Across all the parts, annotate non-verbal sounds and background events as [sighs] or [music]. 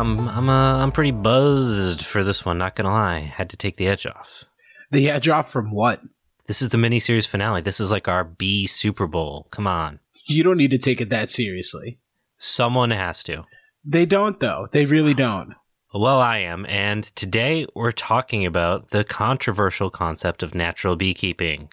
I'm I'm uh, I'm pretty buzzed for this one. Not gonna lie, had to take the edge off. The edge off from what? This is the miniseries finale. This is like our B Super Bowl. Come on, You don't need to take it that seriously. someone has to. They don't, though. They really don't. Well, I am, and today we're talking about the controversial concept of natural beekeeping.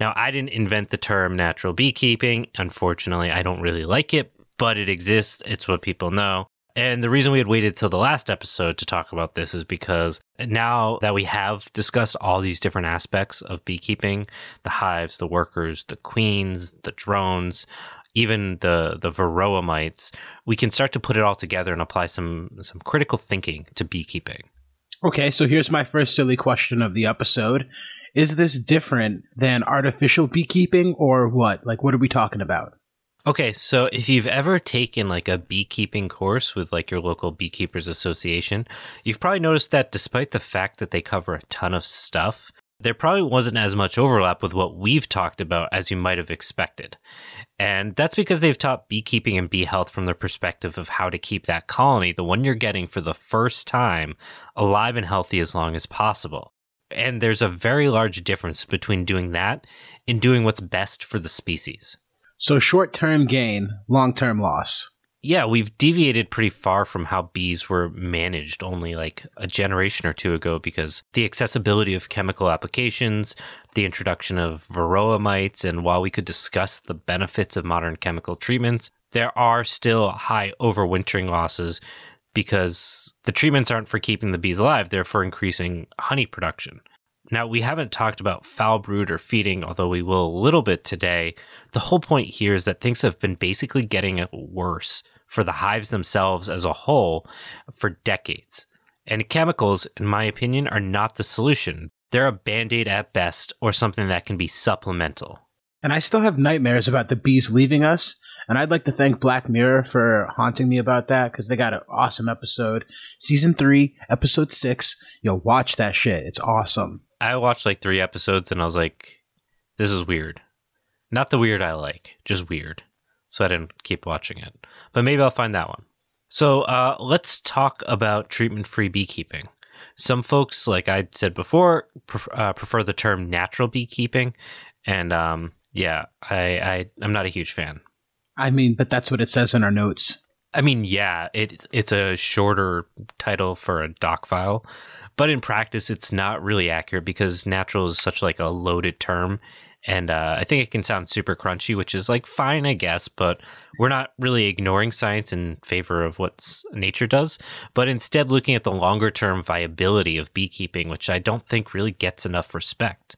Now, I didn't invent the term natural beekeeping. Unfortunately, I don't really like it, but it exists. It's what people know. And the reason we had waited till the last episode to talk about this is because now that we have discussed all these different aspects of beekeeping the hives, the workers, the queens, the drones, even the the varroa mites, we can start to put it all together and apply some some critical thinking to beekeeping. Okay, so here's my first silly question of the episode. Is this different than artificial beekeeping or what? Like, what are we talking about? Okay, so if you've ever taken like a beekeeping course with like your local beekeepers association, you've probably noticed that despite the fact that they cover a ton of stuff, there probably wasn't as much overlap with what we've talked about as you might have expected. And that's because they've taught beekeeping and bee health from the perspective of how to keep that colony, the one you're getting for the first time, alive and healthy as long as possible. And there's a very large difference between doing that and doing what's best for the species. So, short term gain, long term loss. yeah, we've deviated pretty far from how bees were managed only like a generation or two ago because the accessibility of chemical applications, the introduction of varroa mites, and while we could discuss the benefits of modern chemical treatments, there are still high overwintering losses because the treatments aren't for keeping the bees alive, they're for increasing honey production. Now, we haven't talked about foul brood or feeding, although we will a little bit today. The whole point here is that things have been basically getting worse for the hives themselves as a whole for decades. And chemicals, in my opinion, are not the solution. They're a band aid at best or something that can be supplemental. And I still have nightmares about the bees leaving us. And I'd like to thank Black Mirror for haunting me about that because they got an awesome episode. Season 3, episode 6. Yo, watch that shit. It's awesome. I watched like three episodes and I was like, this is weird. Not the weird I like, just weird. So I didn't keep watching it. But maybe I'll find that one. So uh, let's talk about treatment free beekeeping. Some folks, like I said before, uh, prefer the term natural beekeeping. And um, yeah, I, I, I'm not a huge fan. I mean, but that's what it says in our notes. I mean, yeah, it, it's a shorter title for a doc file, but in practice, it's not really accurate because natural is such like a loaded term, and uh, I think it can sound super crunchy, which is like fine, I guess. But we're not really ignoring science in favor of what nature does, but instead looking at the longer term viability of beekeeping, which I don't think really gets enough respect.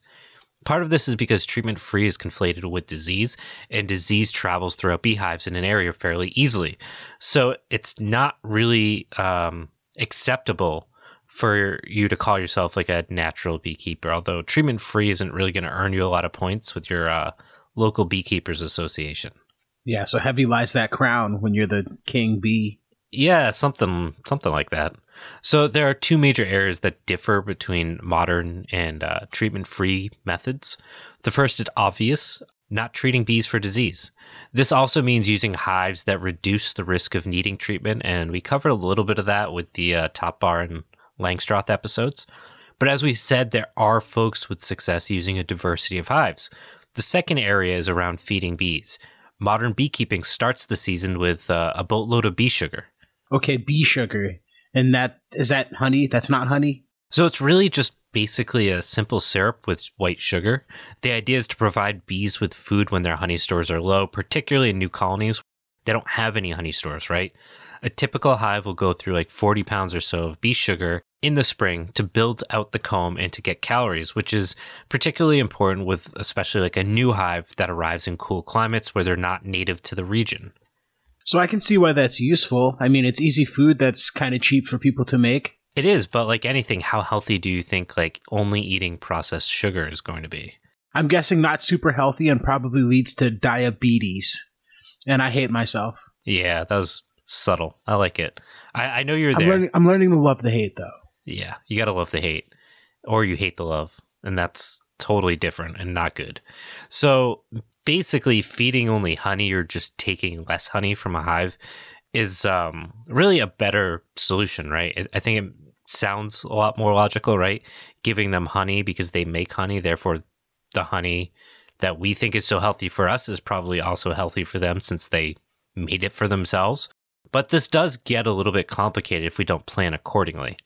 Part of this is because treatment free is conflated with disease, and disease travels throughout beehives in an area fairly easily. So it's not really um, acceptable for you to call yourself like a natural beekeeper, although treatment free isn't really going to earn you a lot of points with your uh, local beekeepers association. Yeah, so heavy lies that crown when you're the king bee. Yeah, something something like that. So there are two major areas that differ between modern and uh, treatment-free methods. The first is obvious, not treating bees for disease. This also means using hives that reduce the risk of needing treatment, and we covered a little bit of that with the uh, Top Bar and Langstroth episodes. But as we said, there are folks with success using a diversity of hives. The second area is around feeding bees. Modern beekeeping starts the season with uh, a boatload of bee sugar. Okay, bee sugar. And that is that honey? That's not honey? So it's really just basically a simple syrup with white sugar. The idea is to provide bees with food when their honey stores are low, particularly in new colonies. They don't have any honey stores, right? A typical hive will go through like 40 pounds or so of bee sugar in the spring to build out the comb and to get calories, which is particularly important with especially like a new hive that arrives in cool climates where they're not native to the region. So I can see why that's useful. I mean, it's easy food that's kind of cheap for people to make. It is, but like anything, how healthy do you think like only eating processed sugar is going to be? I'm guessing not super healthy and probably leads to diabetes. And I hate myself. Yeah, that was subtle. I like it. I, I know you're I'm there. learning, I'm learning to love the hate, though. Yeah, you gotta love the hate, or you hate the love, and that's totally different and not good. So basically, feeding only honey or just taking less honey from a hive is um, really a better solution, right? I think it sounds a lot more logical, right? Giving them honey because they make honey, therefore the honey that we think is so healthy for us is probably also healthy for them since they made it for themselves. But this does get a little bit complicated if we don't plan accordingly.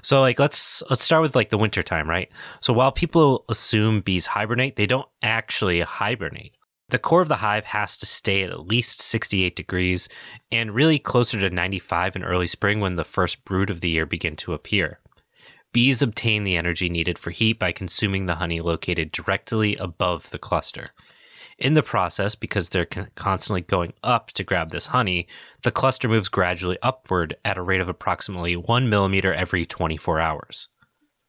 So like let's let's start with like the winter time, right? So while people assume bees hibernate, they don't actually hibernate. The core of the hive has to stay at at least 68 degrees and really closer to 95 in early spring when the first brood of the year begin to appear. Bees obtain the energy needed for heat by consuming the honey located directly above the cluster. In the process, because they're constantly going up to grab this honey, the cluster moves gradually upward at a rate of approximately 1 millimeter every 24 hours.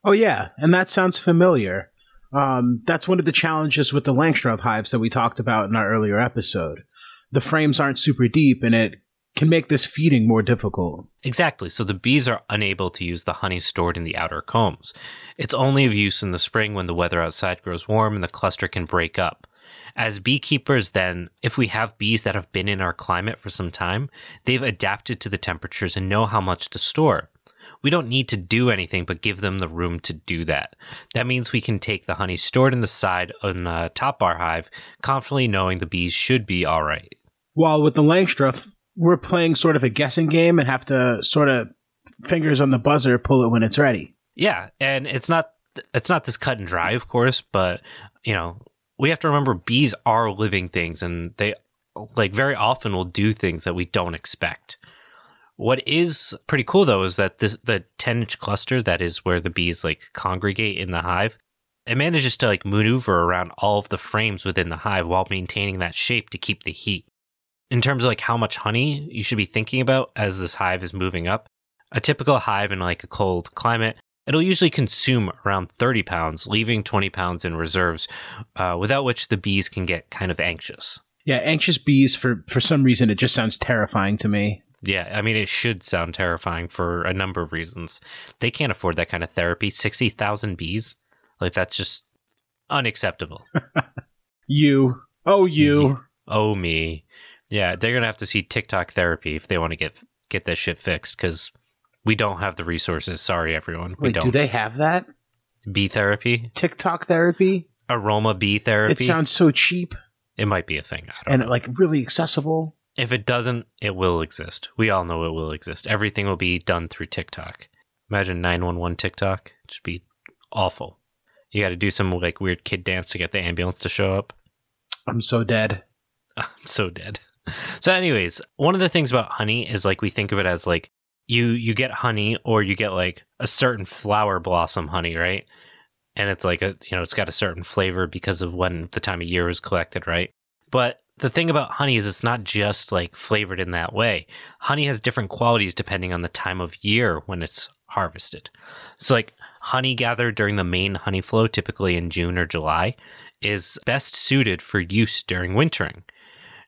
Oh, yeah. And that sounds familiar. Um, that's one of the challenges with the Langstroth hives that we talked about in our earlier episode. The frames aren't super deep, and it can make this feeding more difficult. Exactly. So the bees are unable to use the honey stored in the outer combs. It's only of use in the spring when the weather outside grows warm and the cluster can break up. As beekeepers, then, if we have bees that have been in our climate for some time, they've adapted to the temperatures and know how much to store. We don't need to do anything but give them the room to do that. That means we can take the honey stored in the side on the top bar hive, confidently knowing the bees should be all right. While with the Langstroth, we're playing sort of a guessing game and have to sort of fingers on the buzzer pull it when it's ready. Yeah, and it's not it's not this cut and dry, of course, but you know, we have to remember bees are living things and they like very often will do things that we don't expect. What is pretty cool though is that this, the 10 inch cluster that is where the bees like congregate in the hive, it manages to like maneuver around all of the frames within the hive while maintaining that shape to keep the heat. In terms of like how much honey you should be thinking about as this hive is moving up, a typical hive in like a cold climate, it'll usually consume around 30 pounds, leaving 20 pounds in reserves, uh, without which the bees can get kind of anxious. Yeah, anxious bees for for some reason it just sounds terrifying to me. Yeah, I mean, it should sound terrifying for a number of reasons. They can't afford that kind of therapy. 60,000 bees? Like, that's just unacceptable. [laughs] you. Oh, you. Oh, me. Yeah, they're going to have to see TikTok therapy if they want to get get this shit fixed because we don't have the resources. Sorry, everyone. We Wait, don't. do they have that? Bee therapy? TikTok therapy? Aroma bee therapy? It sounds so cheap it might be a thing. I don't and know. like really accessible. If it doesn't, it will exist. We all know it will exist. Everything will be done through TikTok. Imagine 911 TikTok. Just be awful. You got to do some like weird kid dance to get the ambulance to show up. I'm so dead. [laughs] I'm so dead. So anyways, one of the things about honey is like we think of it as like you you get honey or you get like a certain flower blossom honey, right? And it's like a you know, it's got a certain flavor because of when the time of year was collected, right? But the thing about honey is it's not just like flavored in that way. Honey has different qualities depending on the time of year when it's harvested. So like honey gathered during the main honey flow, typically in June or July, is best suited for use during wintering.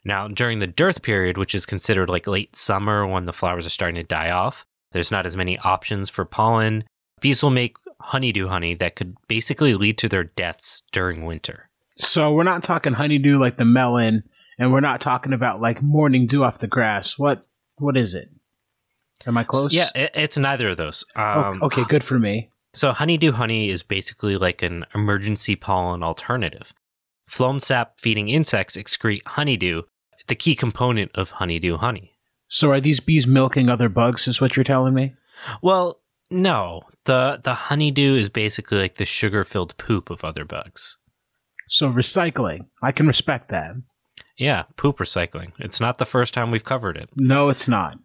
Now, during the dearth period, which is considered like late summer when the flowers are starting to die off, there's not as many options for pollen. Bees will make honeydew honey that could basically lead to their deaths during winter. So we're not talking honeydew like the melon, and we're not talking about like morning dew off the grass. What what is it? Am I close? Yeah, it, it's neither of those. Oh, Um, okay, good for me. So honeydew honey is basically like an emergency pollen alternative. Phloem sap feeding insects excrete honeydew, the key component of honeydew honey. So are these bees milking other bugs? Is what you're telling me? Well, no. The the honeydew is basically like the sugar-filled poop of other bugs. So recycling. I can respect that. Yeah, poop recycling. It's not the first time we've covered it. No, it's not.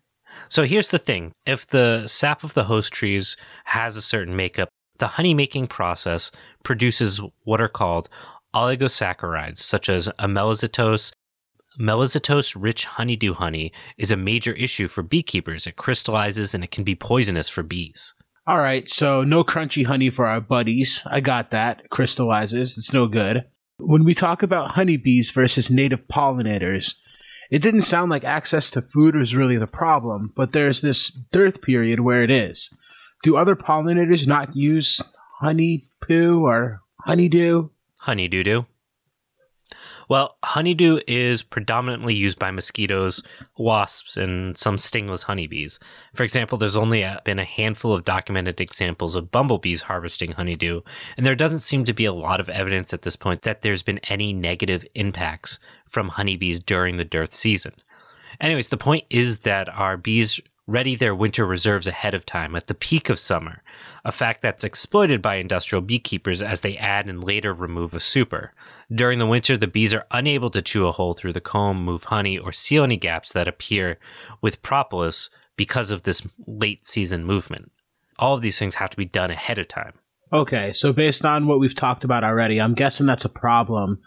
So here's the thing if the sap of the host trees has a certain makeup, the honey making process produces what are called oligosaccharides, such as amelizitose. Melezitose rich honeydew honey is a major issue for beekeepers. It crystallizes and it can be poisonous for bees. All right, so no crunchy honey for our buddies. I got that. Crystallizes. It's no good. When we talk about honeybees versus native pollinators, it didn't sound like access to food was really the problem, but there's this dearth period where it is. Do other pollinators not use honey poo or honeydew? Honey doo doo. Well, honeydew is predominantly used by mosquitoes, wasps, and some stingless honeybees. For example, there's only been a handful of documented examples of bumblebees harvesting honeydew, and there doesn't seem to be a lot of evidence at this point that there's been any negative impacts from honeybees during the dearth season. Anyways, the point is that our bees ready their winter reserves ahead of time at the peak of summer, a fact that's exploited by industrial beekeepers as they add and later remove a super. During the winter, the bees are unable to chew a hole through the comb, move honey, or seal any gaps that appear with propolis because of this late season movement. All of these things have to be done ahead of time. Okay, so based on what we've talked about already, I'm guessing that's a problem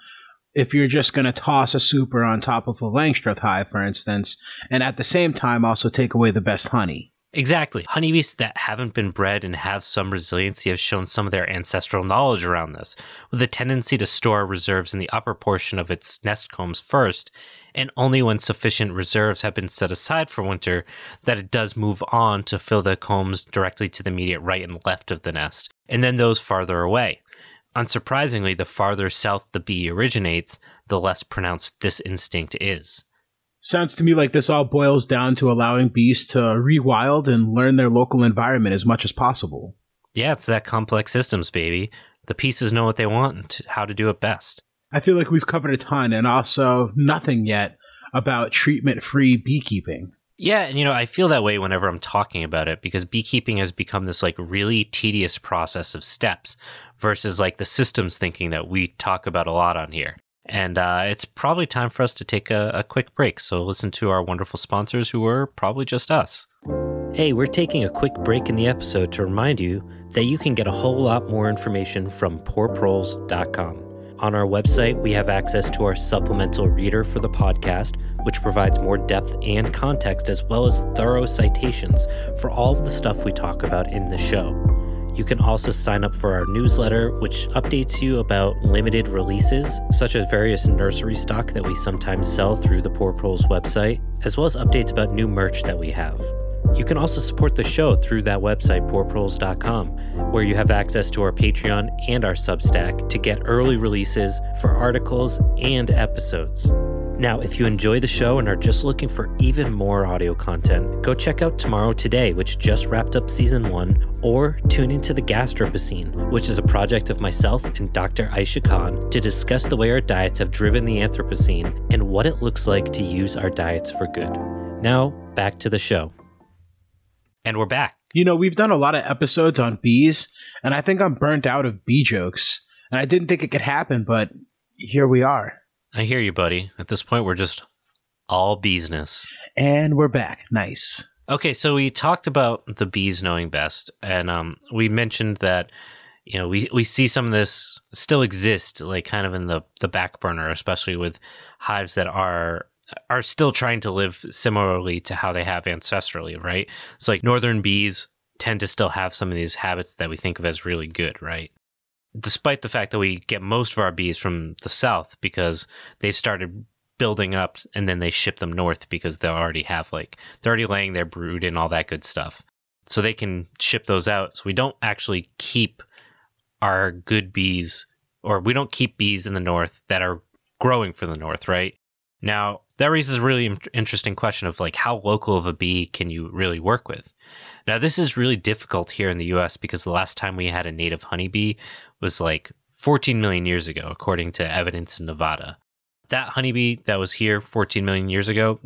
if you're just going to toss a super on top of a Langstroth hive, for instance, and at the same time also take away the best honey. Exactly. Honeybees that haven't been bred and have some resiliency have shown some of their ancestral knowledge around this, with a tendency to store reserves in the upper portion of its nest combs first, and only when sufficient reserves have been set aside for winter that it does move on to fill the combs directly to the immediate right and left of the nest, and then those farther away. Unsurprisingly, the farther south the bee originates, the less pronounced this instinct is. Sounds to me like this all boils down to allowing bees to rewild and learn their local environment as much as possible. Yeah, it's that complex systems, baby. The pieces know what they want and how to do it best. I feel like we've covered a ton and also nothing yet about treatment free beekeeping. Yeah, and you know, I feel that way whenever I'm talking about it because beekeeping has become this like really tedious process of steps versus like the systems thinking that we talk about a lot on here. And uh, it's probably time for us to take a, a quick break. So listen to our wonderful sponsors who are probably just us. Hey, we're taking a quick break in the episode to remind you that you can get a whole lot more information from poorproles.com. On our website, we have access to our supplemental reader for the podcast, which provides more depth and context as well as thorough citations for all of the stuff we talk about in the show. You can also sign up for our newsletter, which updates you about limited releases, such as various nursery stock that we sometimes sell through the Poor Proles website, as well as updates about new merch that we have. You can also support the show through that website, poorproles.com, where you have access to our Patreon and our Substack to get early releases for articles and episodes. Now, if you enjoy the show and are just looking for even more audio content, go check out Tomorrow Today, which just wrapped up season one, or tune into the Gastropocene, which is a project of myself and Dr. Aisha Khan to discuss the way our diets have driven the Anthropocene and what it looks like to use our diets for good. Now, back to the show. And we're back. You know, we've done a lot of episodes on bees, and I think I'm burnt out of bee jokes. And I didn't think it could happen, but here we are. I hear you, buddy. At this point, we're just all beesness. And we're back. Nice. Okay, so we talked about the bees knowing best, and um, we mentioned that you know we, we see some of this still exist, like kind of in the the back burner, especially with hives that are are still trying to live similarly to how they have ancestrally, right? So like northern bees tend to still have some of these habits that we think of as really good, right? Despite the fact that we get most of our bees from the south because they've started building up and then they ship them north because they already have like they're already laying their brood and all that good stuff. So they can ship those out. So we don't actually keep our good bees or we don't keep bees in the north that are growing for the north, right? Now, that raises a really interesting question of like how local of a bee can you really work with? Now, this is really difficult here in the US because the last time we had a native honeybee was like 14 million years ago, according to evidence in Nevada. That honeybee that was here 14 million years ago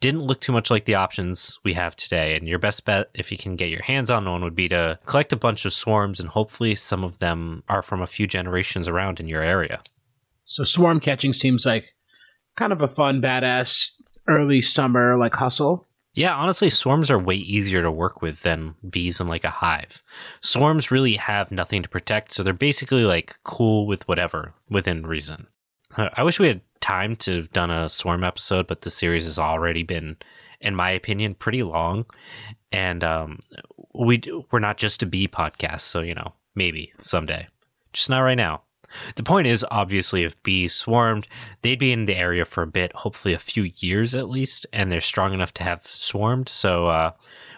didn't look too much like the options we have today. And your best bet, if you can get your hands on one, would be to collect a bunch of swarms, and hopefully some of them are from a few generations around in your area. So, swarm catching seems like kind of a fun, badass early summer like hustle. Yeah, honestly, swarms are way easier to work with than bees in like a hive. Swarms really have nothing to protect, so they're basically like cool with whatever within reason. I wish we had time to have done a swarm episode, but the series has already been, in my opinion, pretty long, and um, we we're not just a bee podcast, so you know maybe someday, just not right now. The point is, obviously, if bees swarmed, they'd be in the area for a bit, hopefully a few years at least, and they're strong enough to have swarmed. So, uh,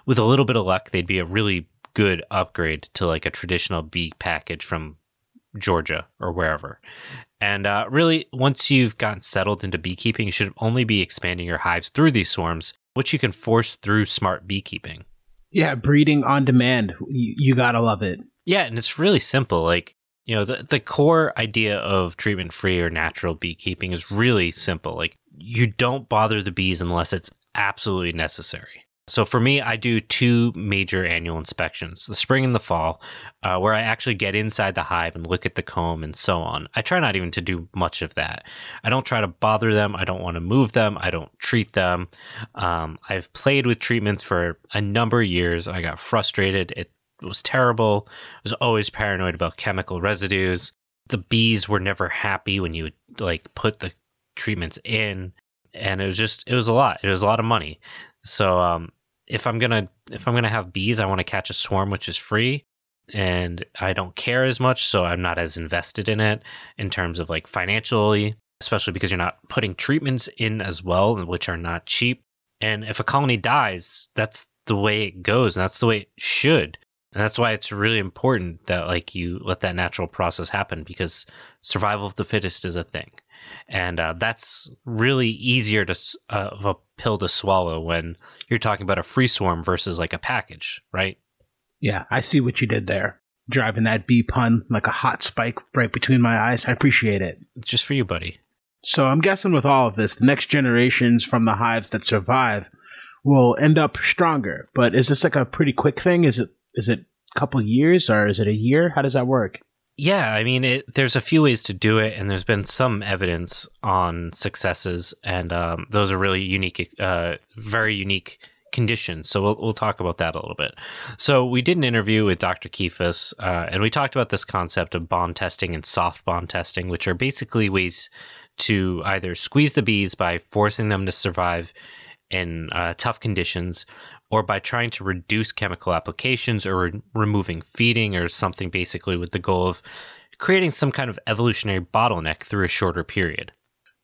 with a little bit of luck, they'd be a really good upgrade to like a traditional bee package from Georgia or wherever. And uh, really, once you've gotten settled into beekeeping, you should only be expanding your hives through these swarms, which you can force through smart beekeeping. Yeah, breeding on demand. You, you gotta love it. Yeah, and it's really simple. Like, you know, the, the core idea of treatment free or natural beekeeping is really simple. Like, you don't bother the bees unless it's absolutely necessary. So for me, I do two major annual inspections the spring and the fall, uh, where I actually get inside the hive and look at the comb and so on. I try not even to do much of that. I don't try to bother them. I don't want to move them. I don't treat them. Um, I've played with treatments for a number of years. I got frustrated. It was terrible. I was always paranoid about chemical residues. The bees were never happy when you would like put the treatments in and it was just it was a lot it was a lot of money so um, if I'm gonna if I'm gonna have bees, I want to catch a swarm which is free, and I don't care as much, so I'm not as invested in it in terms of like financially, especially because you're not putting treatments in as well, which are not cheap. And if a colony dies, that's the way it goes, and that's the way it should. And that's why it's really important that like you let that natural process happen because survival of the fittest is a thing and uh, that's really easier to uh, of a pill to swallow when you're talking about a free swarm versus like a package, right? Yeah, I see what you did there. Driving that bee pun like a hot spike right between my eyes. I appreciate it. Just for you, buddy. So I'm guessing with all of this, the next generations from the hives that survive will end up stronger. But is this like a pretty quick thing? Is it is it a couple years or is it a year? How does that work? Yeah, I mean, it, there's a few ways to do it, and there's been some evidence on successes, and um, those are really unique, uh, very unique conditions. So we'll, we'll talk about that a little bit. So we did an interview with Dr. Kifas, uh, and we talked about this concept of bond testing and soft bond testing, which are basically ways to either squeeze the bees by forcing them to survive in uh, tough conditions or by trying to reduce chemical applications or re- removing feeding or something basically with the goal of creating some kind of evolutionary bottleneck through a shorter period.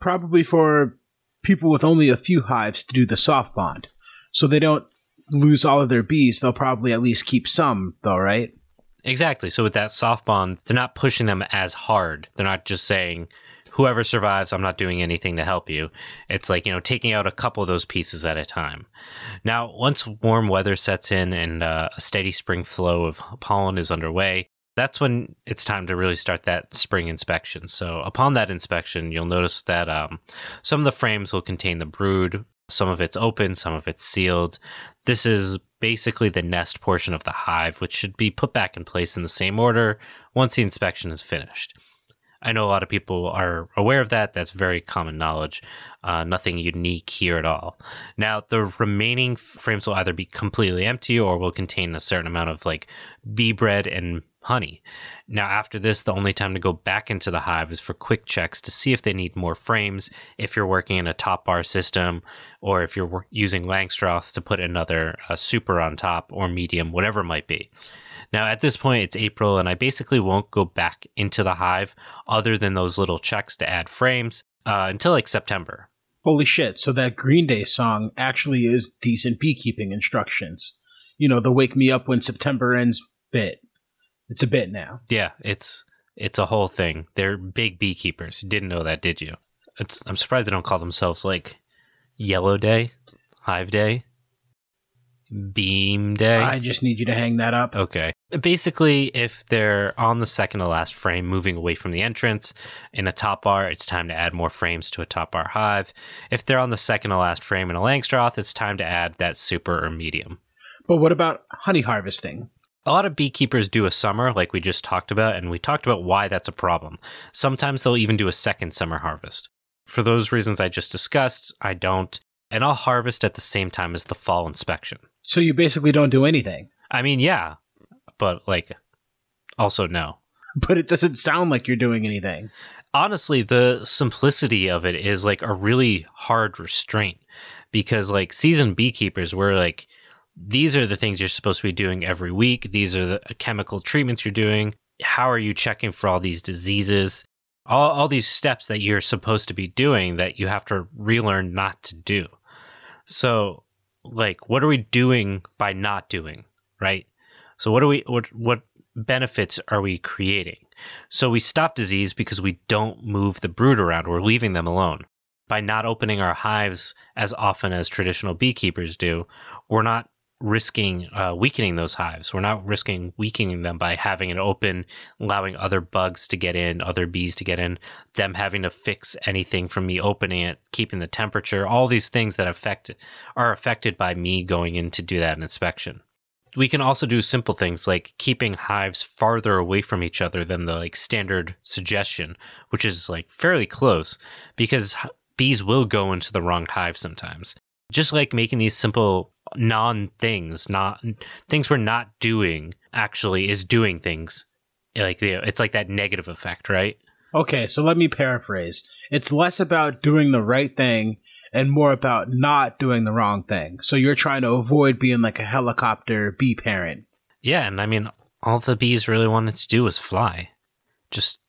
Probably for people with only a few hives to do the soft bond. So they don't lose all of their bees, they'll probably at least keep some, though, right? Exactly. So with that soft bond, they're not pushing them as hard. They're not just saying, whoever survives, I'm not doing anything to help you. It's like, you know, taking out a couple of those pieces at a time. Now, once warm weather sets in and uh, a steady spring flow of pollen is underway, that's when it's time to really start that spring inspection. So, upon that inspection, you'll notice that um, some of the frames will contain the brood. Some of it's open, some of it's sealed. This is basically the nest portion of the hive, which should be put back in place in the same order once the inspection is finished. I know a lot of people are aware of that. That's very common knowledge. Uh, nothing unique here at all. Now, the remaining frames will either be completely empty or will contain a certain amount of like bee bread and honey. Now, after this, the only time to go back into the hive is for quick checks to see if they need more frames, if you're working in a top bar system, or if you're using Langstroth to put another uh, super on top or medium, whatever it might be. Now, at this point, it's April, and I basically won't go back into the hive other than those little checks to add frames uh, until like September. Holy shit. So that Green Day song actually is decent beekeeping instructions. You know, the wake me up when September ends bit. It's a bit now. Yeah, it's it's a whole thing. They're big beekeepers. You didn't know that, did you? It's, I'm surprised they don't call themselves like Yellow Day, Hive Day. Beam Day. I just need you to hang that up. Okay. Basically, if they're on the second to last frame, moving away from the entrance in a top bar, it's time to add more frames to a top bar hive. If they're on the second to last frame in a Langstroth, it's time to add that super or medium. But what about honey harvesting? A lot of beekeepers do a summer, like we just talked about, and we talked about why that's a problem. Sometimes they'll even do a second summer harvest. For those reasons I just discussed, I don't, and I'll harvest at the same time as the fall inspection. So you basically don't do anything. I mean, yeah, but like, also no. [laughs] But it doesn't sound like you're doing anything. Honestly, the simplicity of it is like a really hard restraint because, like, seasoned beekeepers, we're like, these are the things you're supposed to be doing every week. These are the chemical treatments you're doing. How are you checking for all these diseases? All, all these steps that you're supposed to be doing that you have to relearn not to do. So like what are we doing by not doing right so what are we what what benefits are we creating? So we stop disease because we don't move the brood around. We're leaving them alone. By not opening our hives as often as traditional beekeepers do, we're not risking uh, weakening those hives. We're not risking weakening them by having it open, allowing other bugs to get in, other bees to get in, them having to fix anything from me opening it, keeping the temperature, all these things that affect are affected by me going in to do that inspection. We can also do simple things like keeping hives farther away from each other than the like standard suggestion, which is like fairly close because bees will go into the wrong hive sometimes. Just like making these simple non things, not things we're not doing actually is doing things. Like it's like that negative effect, right? Okay, so let me paraphrase. It's less about doing the right thing and more about not doing the wrong thing. So you're trying to avoid being like a helicopter bee parent. Yeah, and I mean, all the bees really wanted to do was fly, just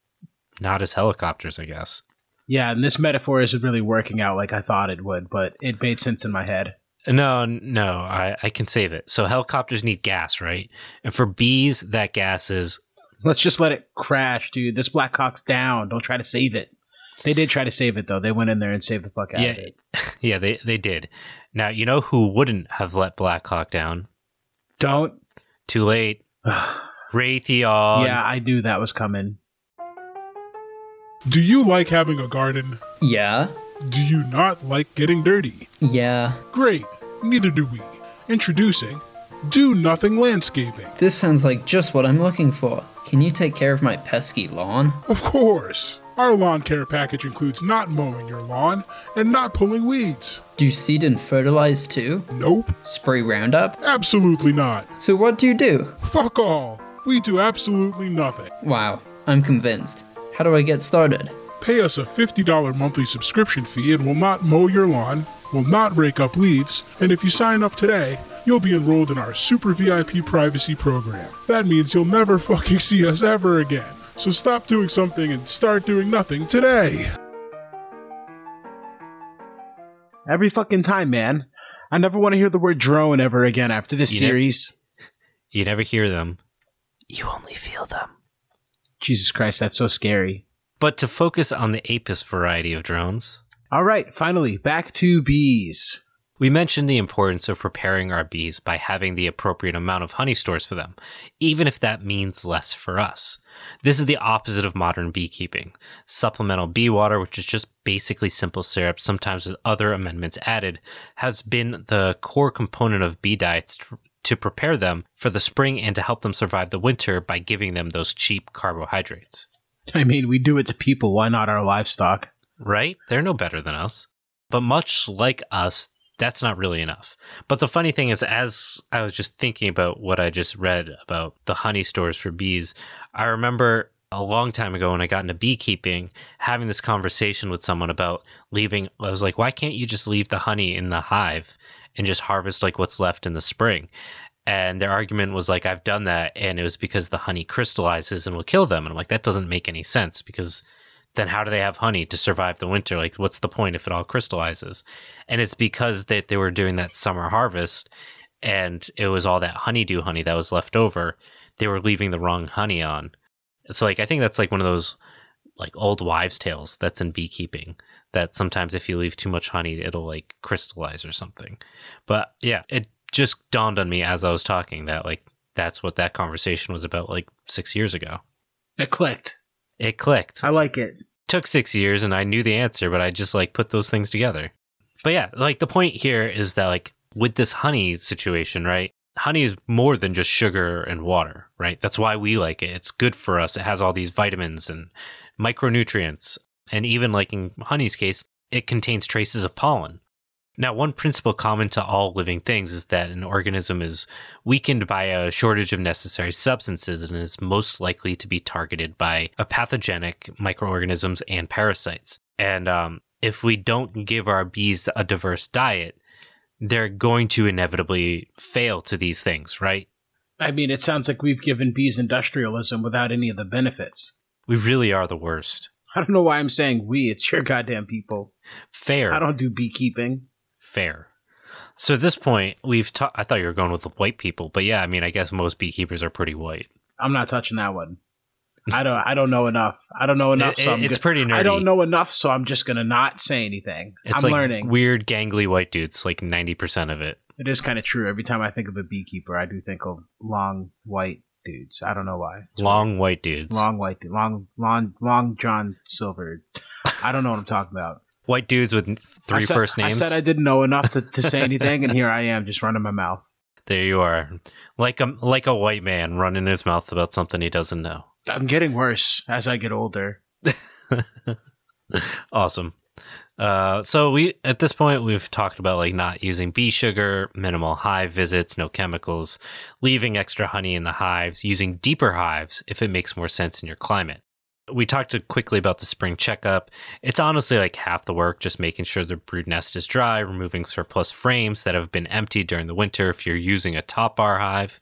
not as helicopters, I guess. Yeah, and this metaphor isn't really working out like I thought it would, but it made sense in my head. No, no, I, I can save it. So helicopters need gas, right? And for bees, that gas is. Let's just let it crash, dude. This Black Hawk's down. Don't try to save it. They did try to save it though. They went in there and saved the fuck out yeah, of it. [laughs] Yeah, they they did. Now you know who wouldn't have let Black Hawk down? Don't. Too late. [sighs] Raytheon. Yeah, I knew that was coming. Do you like having a garden? Yeah. Do you not like getting dirty? Yeah. Great. Neither do we. Introducing Do Nothing Landscaping. This sounds like just what I'm looking for. Can you take care of my pesky lawn? Of course. Our lawn care package includes not mowing your lawn and not pulling weeds. Do you seed and fertilize too? Nope. Spray Roundup? Absolutely not. So what do you do? Fuck all. We do absolutely nothing. Wow, I'm convinced. How do I get started? Pay us a $50 monthly subscription fee and we'll not mow your lawn, will not rake up leaves, and if you sign up today, you'll be enrolled in our Super VIP privacy program. That means you'll never fucking see us ever again. So stop doing something and start doing nothing today. Every fucking time, man. I never want to hear the word drone ever again after this You series. You never hear them. You only feel them. Jesus Christ, that's so scary. But to focus on the Apis variety of drones, All right, finally, back to bees. we mentioned the importance of preparing our bees by having the appropriate amount of honey stores for them, even if that means less for us. This is the opposite of modern beekeeping. Supplemental bee water, which is just basically simple syrup, sometimes with other amendments added, has been the core component of bee diets to, prepare them for the spring and to help them survive the winter by giving them those cheap carbohydrates. I mean, we do it to people. Why not our livestock? right? They're no better than us. But much like us, that's not really enough. But the funny thing is, as I was just thinking about what I just read about the honey stores for bees, I remember a long time ago when I got into beekeeping, having this conversation with someone about leaving. I was like, why can't you just leave the honey in the hive and just harvest like what's left in the spring? And their argument was like, I've done that, and it was because the honey crystallizes and will kill them. And I'm like, that doesn't make any sense because then how do they have honey to survive the winter? Like, what's the point if it all crystallizes? And it's because that they were doing that summer harvest and it was all that honeydew honey that was left over. They were leaving the wrong honey on. So, like, I think that's like one of those like old wives' tales that's in beekeeping that sometimes if you leave too much honey, it'll like crystallize or something. But yeah, it just dawned on me as I was talking that like that's what that conversation was about like six years ago. It clicked. It clicked I like it. took six years and I knew the answer, but I just like put those things together. But yeah, like the point here is that like with this honey situation, right? Honey is more than just sugar and water, right? That's why we like it. It's good for us. It has all these vitamins and micronutrients. And even like in honey's case, it contains traces of pollen. Now, one principle common to all living things is that an organism is weakened by a shortage of necessary substances and is most likely to be targeted by a pathogenic microorganisms and parasites. And um, if we don't give our bees a diverse diet, they're going to inevitably fail to these things, right? I mean, it sounds like we've given bees industrialism without any of the benefits. We really are the worst. I don't know why I'm saying we. It's your goddamn people. Fair. I don't do beekeeping. Fair. So at this point, we've ta- I thought you were going with the white people, but yeah, I mean, I guess most beekeepers are pretty white. I'm not touching that one. I don't. I don't know enough. I don't know [laughs] enough. It- so I'm it's go- pretty nerdy. I don't know enough, so I'm just gonna not say anything. It's I'm like learning. weird, gangly white dudes, like ninety percent of it. it is kind of true. Every time I think of a beekeeper, I do think of long white dudes. I don't know why. It's Long white dudes. long white, long, long, long John Silver. I don't know what I'm talking about. White dudes with three said- first names. I said I didn't know enough to, to say anything, and here I am, just running my mouth. [laughs] there you are, like a like a white man running his mouth about something he doesn't know. I'm getting worse as I get older. [laughs] awesome. Uh, so we at this point we've talked about like not using bee sugar, minimal hive visits, no chemicals, leaving extra honey in the hives, using deeper hives if it makes more sense in your climate. We talked quickly about the spring checkup. It's honestly like half the work, just making sure the brood nest is dry, removing surplus frames that have been emptied during the winter if you're using a top bar hive.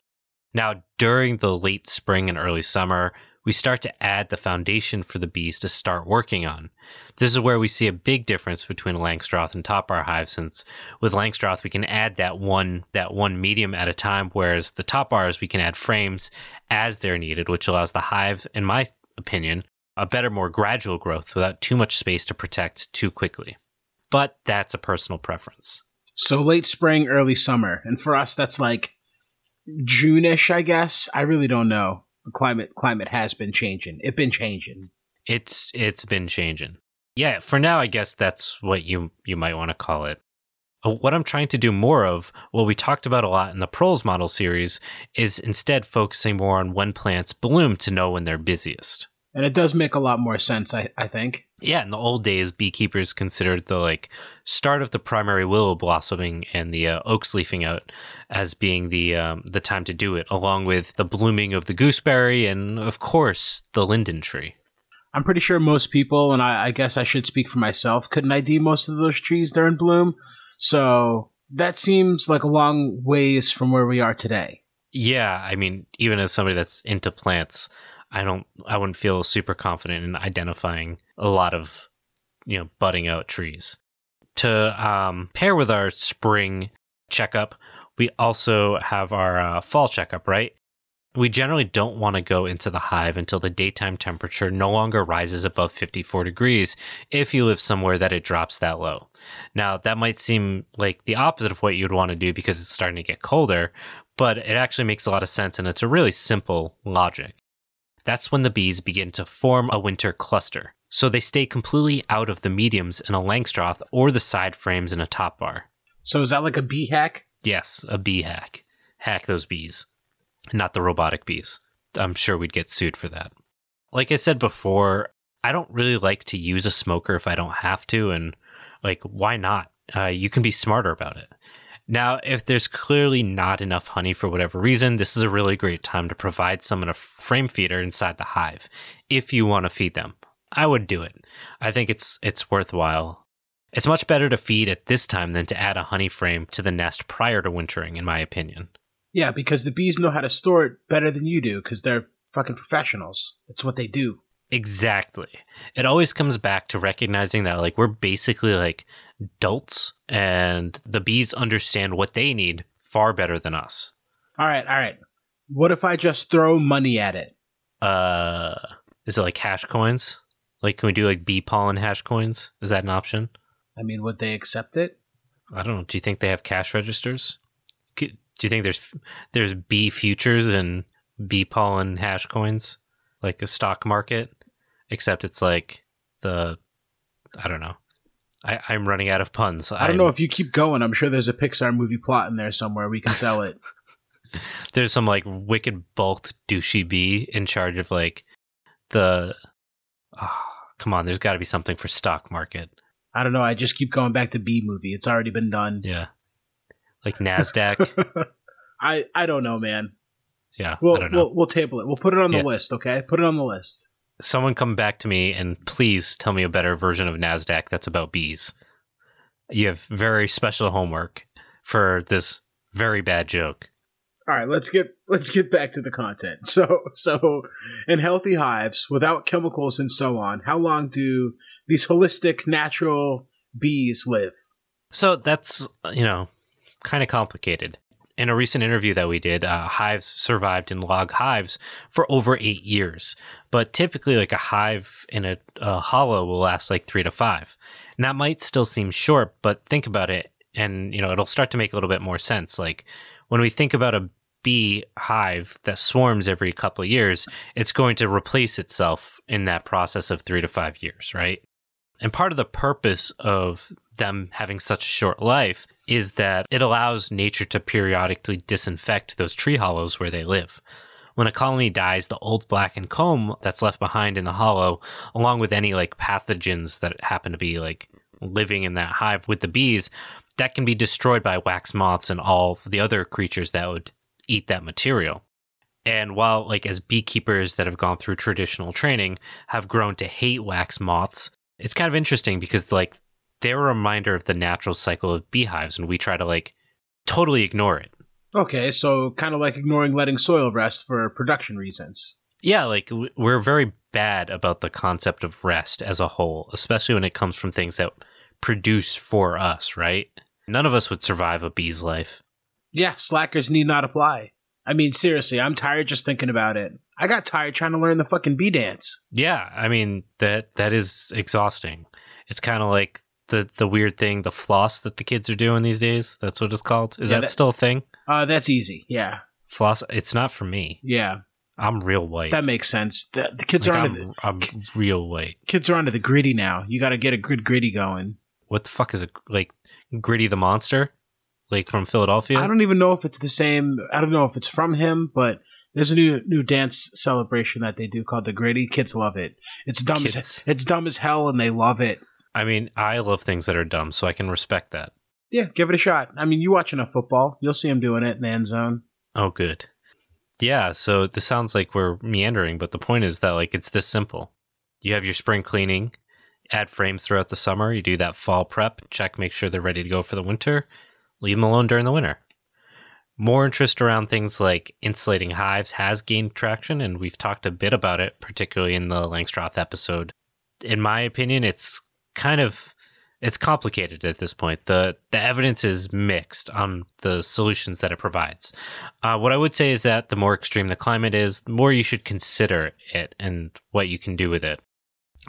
Now, during the late spring and early summer, we start to add the foundation for the bees to start working on. This is where we see a big difference between Langstroth and top bar hive since with Langstroth we can add that one that one medium at a time whereas the top bars we can add frames as they're needed which allows the hive in my opinion a better more gradual growth without too much space to protect too quickly. But that's a personal preference. So late spring, early summer, and for us, that's like June-ish, I guess. I really don't know. The climate climate has been changing. It been changing. It's it's been changing. Yeah, for now I guess that's what you you might want to call it. Uh, What I'm trying to do more of, what we talked about a lot in the Proles model series, is instead focusing more on when plants bloom to know when they're busiest. And it does make a lot more sense, I, I think. Yeah, in the old days, beekeepers considered the like start of the primary willow blossoming and the uh, oaks leafing out as being the um, the time to do it, along with the blooming of the gooseberry and, of course, the linden tree. I'm pretty sure most people, and I, I guess I should speak for myself, couldn't ID most of those trees during bloom. So that seems like a long ways from where we are today. Yeah, I mean, even as somebody that's into plants, I don't, I wouldn't feel super confident in identifying a lot of, you know, budding out trees. To um, pair with our spring checkup, we also have our uh, fall checkup, right? We generally don't want to go into the hive until the daytime temperature no longer rises above 54 degrees if you live somewhere that it drops that low. Now, that might seem like the opposite of what you'd want to do because it's starting to get colder, but it actually makes a lot of sense and it's a really simple logic. That's when the bees begin to form a winter cluster. So they stay completely out of the mediums in a Langstroth or the side frames in a top bar. So is that like a bee hack? Yes, a bee hack. Hack those bees, not the robotic bees. I'm sure we'd get sued for that. Like I said before, I don't really like to use a smoker if I don't have to, and like, why not? Uh, you can be smarter about it. Now, if there's clearly not enough honey for whatever reason, this is a really great time to provide someone a frame feeder inside the hive if you want to feed them. I would do it. I think it's it's worthwhile. It's much better to feed at this time than to add a honey frame to the nest prior to wintering, in my opinion. Yeah, because the bees know how to store it better than you do because they're fucking professionals. It's what they do. Exactly. It always comes back to recognizing that like we're basically like adults and the bees understand what they need far better than us. All right, all right. What if I just throw money at it? Uh is it like hash coins? Like can we do like bee pollen hash coins? Is that an option? I mean, would they accept it? I don't know. Do you think they have cash registers? C- Do you think there's there's bee futures and bee pollen hash coins, like a stock market? Except it's like the I don't know. I, I'm running out of puns. I don't know if you keep going. I'm sure there's a Pixar movie plot in there somewhere. We can sell it. [laughs] there's some like wicked bulked douchey bee in charge of like the. ah, come on, there's got to be something for stock market. I don't know. I just keep going back to B movie. It's already been done. Yeah, like Nasdaq. [laughs] I I don't know, man. yeah, We'll, I don't know. we'll we'll table it. We'll put it on the Yeah. list. Okay, put it on the list. someone come back to me and please tell me a better version of NASDAQ that's about bees. You have very special homework for this very bad joke. All right, let's get let's get back to the content. [laughs] So so in healthy hives without chemicals and so on, how long do these holistic natural bees live? So that's, you know, kind of complicated. In a recent interview that we did, uh, hives survived in log hives for over eight years. But typically, like a hive in a, a hollow will last like three to five. And that might still seem short, but think about it, and you know it'll start to make a little bit more sense. Like when we think about a bee hive that swarms every couple of years, it's going to replace itself in that process of three to five years, right? And part of the purpose of them having such a short life is that it allows nature to periodically disinfect those tree hollows where they live. When a colony dies, the old blackened comb that's left behind in the hollow, along with any like pathogens that happen to be like living in that hive with the bees, that can be destroyed by wax moths and all the other creatures that would eat that material. And while like as beekeepers that have gone through traditional training have grown to hate wax moths, it's kind of interesting because like they're a reminder of the natural cycle of beehives and we try to like totally ignore it. Okay, so kind of like ignoring letting soil rest for production reasons. Yeah, like we're very bad about the concept of rest as a whole, especially when it comes from things that produce for us, right? None of us would survive a bee's life. Yeah, slackers need not apply. I mean, seriously, I'm tired just thinking about it. I got tired trying to learn the fucking bee dance. Yeah, I mean that that is exhausting. It's kind of like the the weird thing, the floss that the kids are doing these days. That's what it's called. Is Yeah, that, that- still a thing? Uh, that's easy. Yeah, Floss. It's not for me. yeah, I'm real white. that makes sense. The, the kids Like, are onto I'm, the, I'm real white. kids are onto the gritty now. You got to get a good gritty going. What the fuck is it? Like Gritty the monster, like from Philadelphia. I don't even know if it's the same. I don't know if it's from him, but there's a new new dance celebration that they do called the Gritty. Kids love it. It's dumb Kids. as it's dumb as hell, and they love it. I mean, I love things that are dumb, so I can respect that. Yeah, give it a shot. I mean, you watch enough football, you'll see them doing it in the end zone. Oh, good. Yeah, so this sounds like we're meandering, but the point is that like it's this simple. You have your spring cleaning, add frames throughout the summer, you do that fall prep, check, make sure they're ready to go for the winter, leave them alone during the winter. More interest around things like insulating hives has gained traction, and we've talked a bit about it, particularly in the Langstroth episode. In my opinion, it's kind of it's complicated at this point. the The evidence is mixed on the solutions that it provides. Uh, what I would say is that the more extreme the climate is, the more you should consider it and what you can do with it.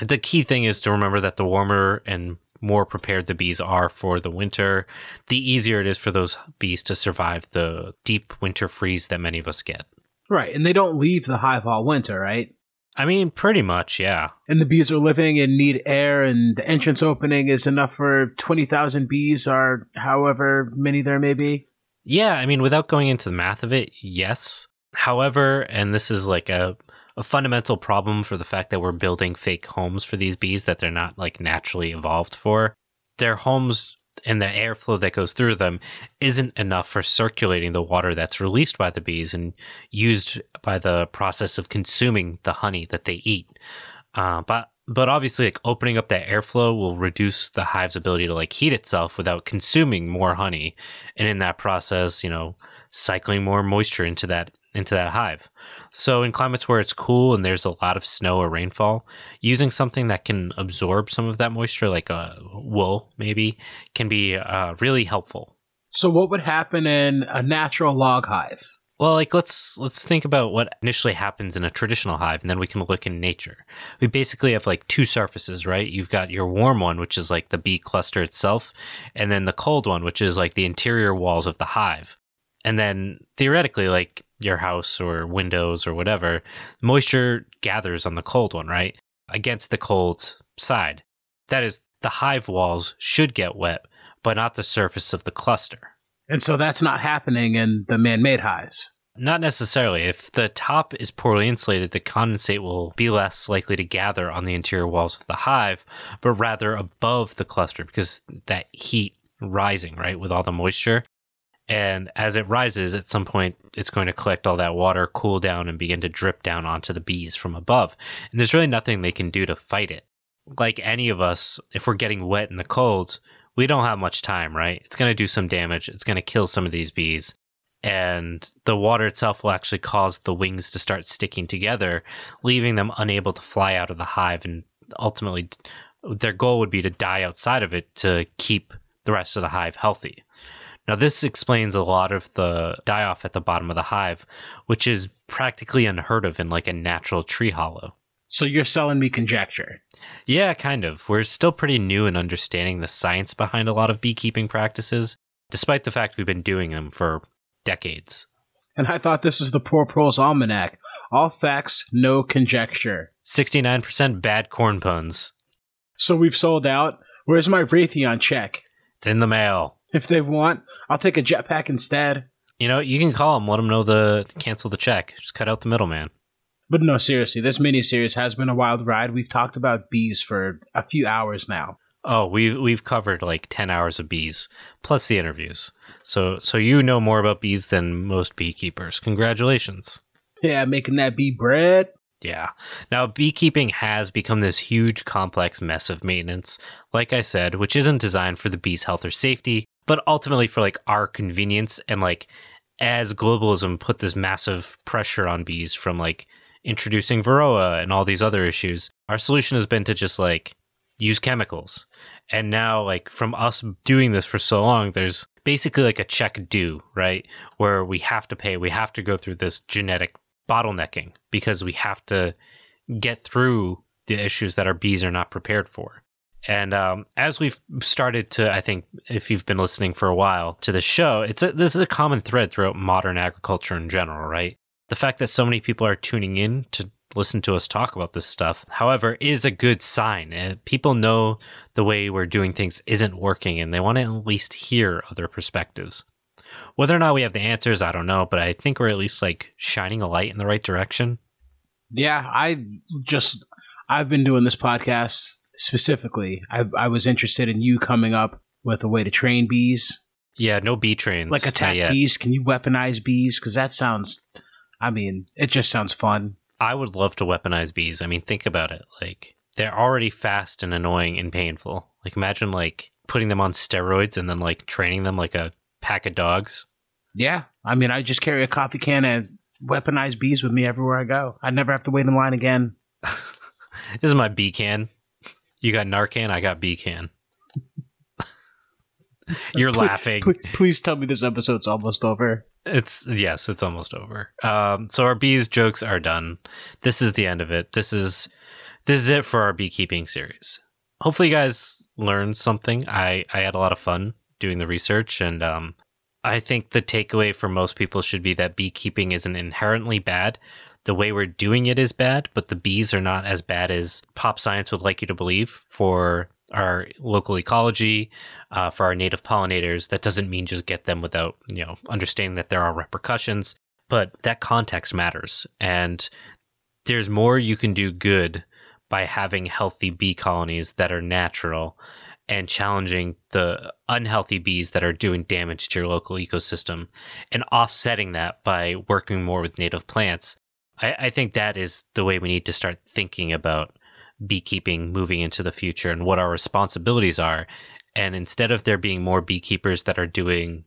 The key thing is to remember that the warmer and more prepared the bees are for the winter, the easier it is for those bees to survive the deep winter freeze that many of us get. Right, and they don't leave the hive all winter, right? I mean, pretty much, yeah. And the bees are living and need air, and the entrance opening is enough for twenty thousand bees, or however many there may be. Yeah, I mean, without going into the math of it, yes. However, and this is like a, a fundamental problem for the fact that we're building fake homes for these bees that they're not like naturally evolved for. Their homes and the airflow that goes through them isn't enough for circulating the water that's released by the bees and used by the process of consuming the honey that they eat. Uh, but but obviously, like opening up that airflow will reduce the hive's ability to like heat itself without consuming more honey, and in that process, you know, cycling more moisture into that into that hive. So in climates where it's cool and there's a lot of snow or rainfall, using something that can absorb some of that moisture, like a wool maybe, can be uh, really helpful. So, what would happen in a natural log hive? Well, like let's let's think about what initially happens in a traditional hive, and then we can look in nature. We basically have like two surfaces, right? You've got your warm one, which is like the bee cluster itself, and then the cold one, which is like the interior walls of the hive. And then theoretically, like your house or windows or whatever, moisture gathers on the cold one, right? Against the cold side. That is, the hive walls should get wet, but not the surface of the cluster. And so that's not happening in the man made hives. Not necessarily. If the top is poorly insulated, the condensate will be less likely to gather on the interior walls of the hive, but rather above the cluster because that heat rising, right, with all the moisture. And as it rises, at some point, it's going to collect all that water, cool down, and begin to drip down onto the bees from above. And there's really nothing they can do to fight it. Like any of us, if we're getting wet in the cold, we don't have much time, right? It's going to do some damage. It's going to kill some of these bees and the water itself will actually cause the wings to start sticking together, leaving them unable to fly out of the hive. And ultimately, their goal would be to die outside of it to keep the rest of the hive healthy. Now, this explains a lot of the die off at the bottom of the hive, which is practically unheard of in like a natural tree hollow. So you're selling me conjecture. Yeah, kind of. We're still pretty new in understanding the science behind a lot of beekeeping practices, despite the fact we've been doing them for decades. And I thought this is the Poor Proles Almanac. All facts, no conjecture. 69% bad corn puns. So we've sold out. Where's my Raytheon check? It's in the mail. If they want, I'll take a jetpack instead. You know, you can call them, let them know the cancel the check. Just cut out the middleman. But no, seriously, this miniseries has been a wild ride. We've talked about bees for a few hours now. Oh, we've we've covered like ten hours of bees plus the interviews. So so you know more about bees than most beekeepers. Congratulations. Yeah, making that bee bread. Yeah. Now, beekeeping has become this huge, complex mess of maintenance, like I said, which isn't designed for the bee's health or safety, but ultimately for like our convenience. And like, as globalism put this massive pressure on bees from like introducing Varroa and all these other issues, our solution has been to just like use chemicals. And now, like, from us doing this for so long, there's basically like a check due, right? Where we have to pay, we have to go through this genetic bottlenecking because we have to get through the issues that our bees are not prepared for. And um, as we've started to, I think, if you've been listening for a while to the show, it's a, this is a common thread throughout modern agriculture in general, right? The fact that so many people are tuning in to listen to us talk about this stuff, however, is a good sign. Uh, people know the way we're doing things isn't working, and they want to at least hear other perspectives. Whether or not we have the answers, I don't know, but I think we're at least like shining a light in the right direction. Yeah, I just I've been doing this podcast specifically. I I was interested in you coming up with a way to train bees, Yeah, no bee trains. like attack bees. Can you weaponize bees? Because that sounds, I mean, it just sounds fun. I would love to weaponize bees. I mean, think about it. Like they're already fast and annoying and painful. Like imagine like putting them on steroids and then like training them like a pack of dogs. Yeah, I mean, I just carry a coffee can and weaponize bees with me everywhere I go. I'd never have to wait in line again. [laughs] This is my bee can. You got Narcan, I got bee can. [laughs] You're Please- laughing. Please, please tell me this episode's almost over. It's yes, it's almost over. Um, so our bees jokes are done. This is the end of it. This is this is it for our beekeeping series. Hopefully, you guys learned something. I I had a lot of fun doing the research, and um, I think the takeaway for most people should be that beekeeping isn't inherently bad. The way we're doing it is bad, but the bees are not as bad as pop science would like you to believe for our local ecology, uh, for our native pollinators. That doesn't mean just get them without, you know, understanding that there are repercussions, but that context matters. And there's more you can do good by having healthy bee colonies that are natural and challenging the unhealthy bees that are doing damage to your local ecosystem and offsetting that by working more with native plants. I, I think that is the way we need to start thinking about beekeeping moving into the future and what our responsibilities are. And instead of there being more beekeepers that are doing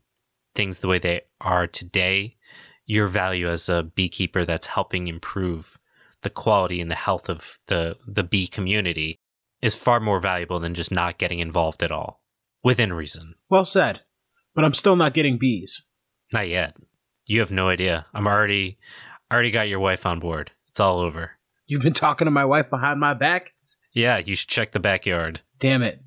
things the way they are today, your value as a beekeeper that's helping improve the quality and the health of the, the bee community is far more valuable than just not getting involved at all, within reason. Well said. But I'm still not getting bees. Not yet. You have no idea. I'm already, already got your wife on board. It's all over. You've been talking to my wife behind my back? Yeah, you should check the backyard. Damn it.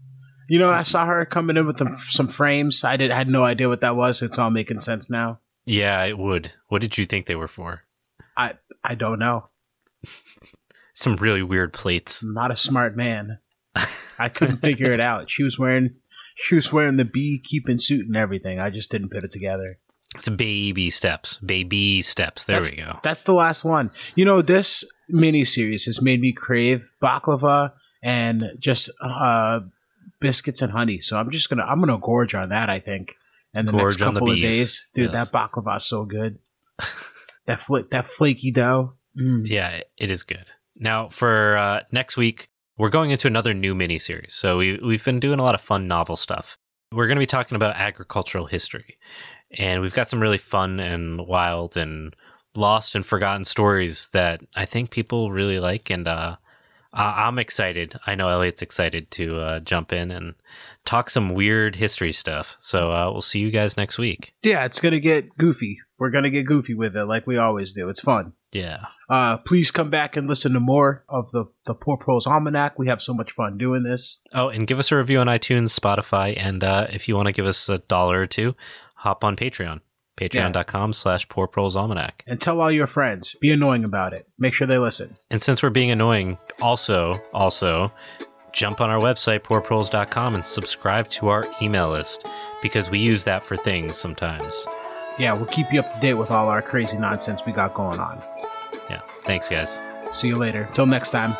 You know, I saw her coming in with some, some frames. I did had no idea what that was. It's all making sense now. Yeah, it would. What did you think they were for? I I don't know. [laughs] Some really weird plates. I'm not a smart man. I couldn't figure it [laughs] out. She was wearing she was wearing the beekeeping suit and everything. I just didn't put it together. It's baby steps. Baby steps. There that's, we go. That's the last one. You know, this miniseries has made me crave baklava and just uh, biscuits and honey. So I'm just gonna I'm gonna gorge on that. I think. And the Gorge next on the couple of days, dude, Yes. that baklava is so good. [laughs] that fl- that flaky dough. Mm. Yeah, it is good. Now, for uh, next week, we're going into another new mini series. So we we've been doing a lot of fun novel stuff. We're going to be talking about agricultural history, and we've got some really fun and wild and lost and forgotten stories that I think people really like, and uh, I'm excited. I know Elliot's excited to uh, jump in and talk some weird history stuff. So uh, we'll see you guys next week. Yeah, it's gonna get goofy. We're gonna get goofy with it, like we always do. It's fun. Yeah. Uh, please come back and listen to more of the the Poor Proles Almanac. We have so much fun doing this. Oh, and give us a review on iTunes, Spotify, and uh, if you want to give us a dollar or two, hop on Patreon. Patreon.com slash Poor Proles Almanac. And tell all your friends. Be annoying about it. Make sure they listen. And since we're being annoying, also, also, jump on our website, poorproles.com, and subscribe to our email list because we use that for things sometimes. Yeah, we'll keep you up to date with all our crazy nonsense we got going on. Yeah. Thanks, guys. See you later. Till next time.